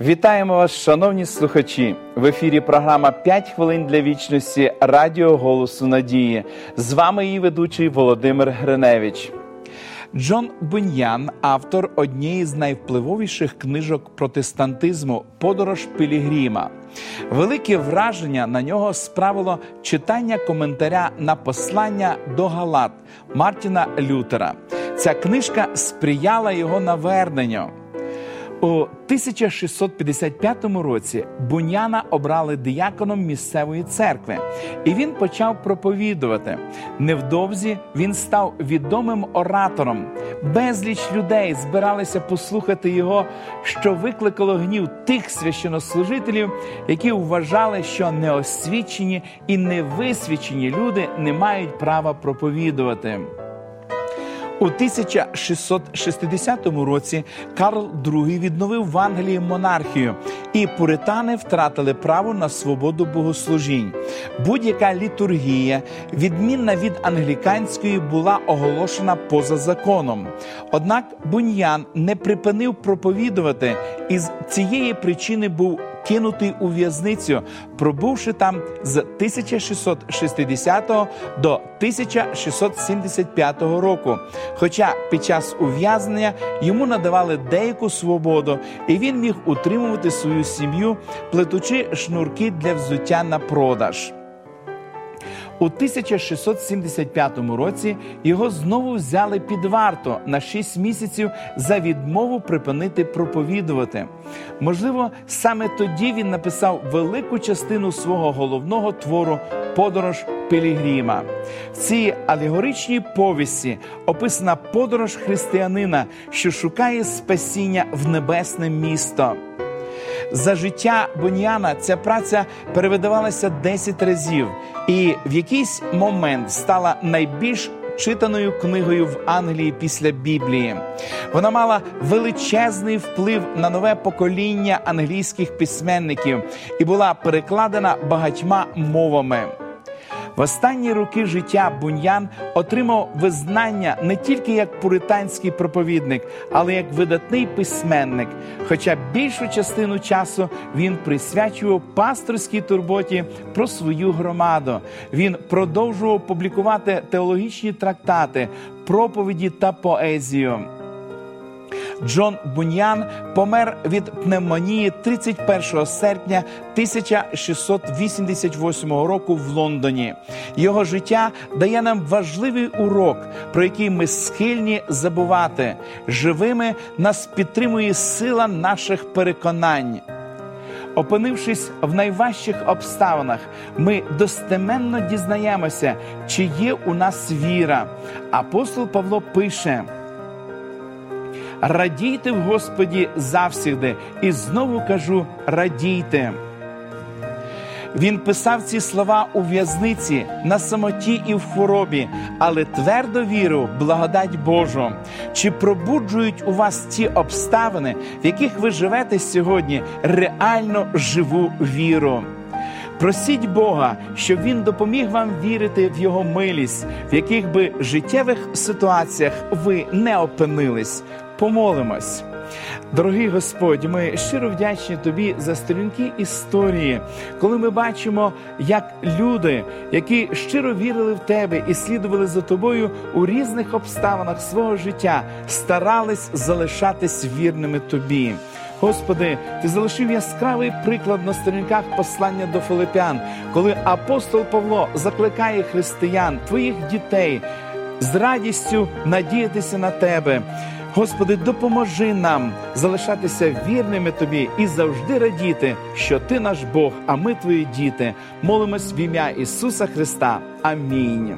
Вітаємо вас, шановні слухачі! В ефірі програма «5 хвилин для вічності Радіо Голосу Надії. З вами її ведучий Володимир Гриневич. Джон Буньян, автор однієї з найвпливовіших книжок протестантизму Подорож Пілігріма. Велике враження на нього справило читання коментаря на послання до Галат Мартіна Лютера. Ця книжка сприяла його наверненню. У 1655 році Буняна обрали дияконом місцевої церкви, і він почав проповідувати. Невдовзі він став відомим оратором. Безліч людей збиралися послухати його, що викликало гнів тих священнослужителів, які вважали, що неосвічені і невисвічені люди не мають права проповідувати. У 1660 році Карл II відновив в Англії монархію, і пуритани втратили право на свободу богослужінь. Будь-яка літургія, відмінна від англіканської, була оголошена поза законом. Однак Буньян не припинив проповідувати, і з цієї причини був кинутий у в'язницю, пробувши там з 1660 до 1675 року. Хоча під час ув'язнення йому надавали деяку свободу, і він міг утримувати свою сім'ю, плетучи шнурки для взуття на продаж. У 1675 році його знову взяли під варту на 6 місяців за відмову припинити проповідувати. Можливо, саме тоді він написав велику частину свого головного твору Подорож Пілігріма. В цій алегоричній повісті описана подорож християнина, що шукає спасіння в небесне місто. За життя Буньяна ця праця перевидавалася 10 разів, і в якийсь момент стала найбільш читаною книгою в Англії після Біблії. Вона мала величезний вплив на нове покоління англійських письменників і була перекладена багатьма мовами. В останні роки життя Буньян отримав визнання не тільки як пуританський проповідник, але як видатний письменник. Хоча більшу частину часу він присвячував пасторській турботі про свою громаду. Він продовжував публікувати теологічні трактати, проповіді та поезію. Джон Буньян помер від пневмонії 31 серпня 1688 року в Лондоні. Його життя дає нам важливий урок, про який ми схильні забувати. Живими нас підтримує сила наших переконань. Опинившись в найважчих обставинах, ми достеменно дізнаємося, чи є у нас віра. Апостол Павло пише. Радійте в Господі завсігди, і знову кажу: радійте. Він писав ці слова у в'язниці на самоті і в хворобі, але твердо віру, благодать Божу. Чи пробуджують у вас ті обставини, в яких ви живете сьогодні, реально живу віру? Просіть Бога, щоб Він допоміг вам вірити в Його милість, в яких би життєвих ситуаціях ви не опинились. Помолимось. Дорогий Господь, ми щиро вдячні Тобі за сторінки історії, коли ми бачимо, як люди, які щиро вірили в Тебе і слідували за тобою у різних обставинах свого життя, старались залишатись вірними Тобі. Господи, ти залишив яскравий приклад на сторінках послання до Филипян, коли апостол Павло закликає християн, твоїх дітей з радістю надіятися на тебе. Господи, допоможи нам залишатися вірними Тобі і завжди радіти, що Ти наш Бог, а ми Твої діти. Молимось в ім'я Ісуса Христа. Амінь.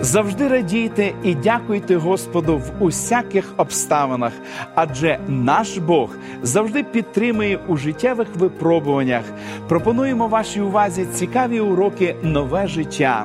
Завжди радійте і дякуйте Господу в усяких обставинах, адже наш Бог завжди підтримує у життєвих випробуваннях. Пропонуємо вашій увазі цікаві уроки нове життя.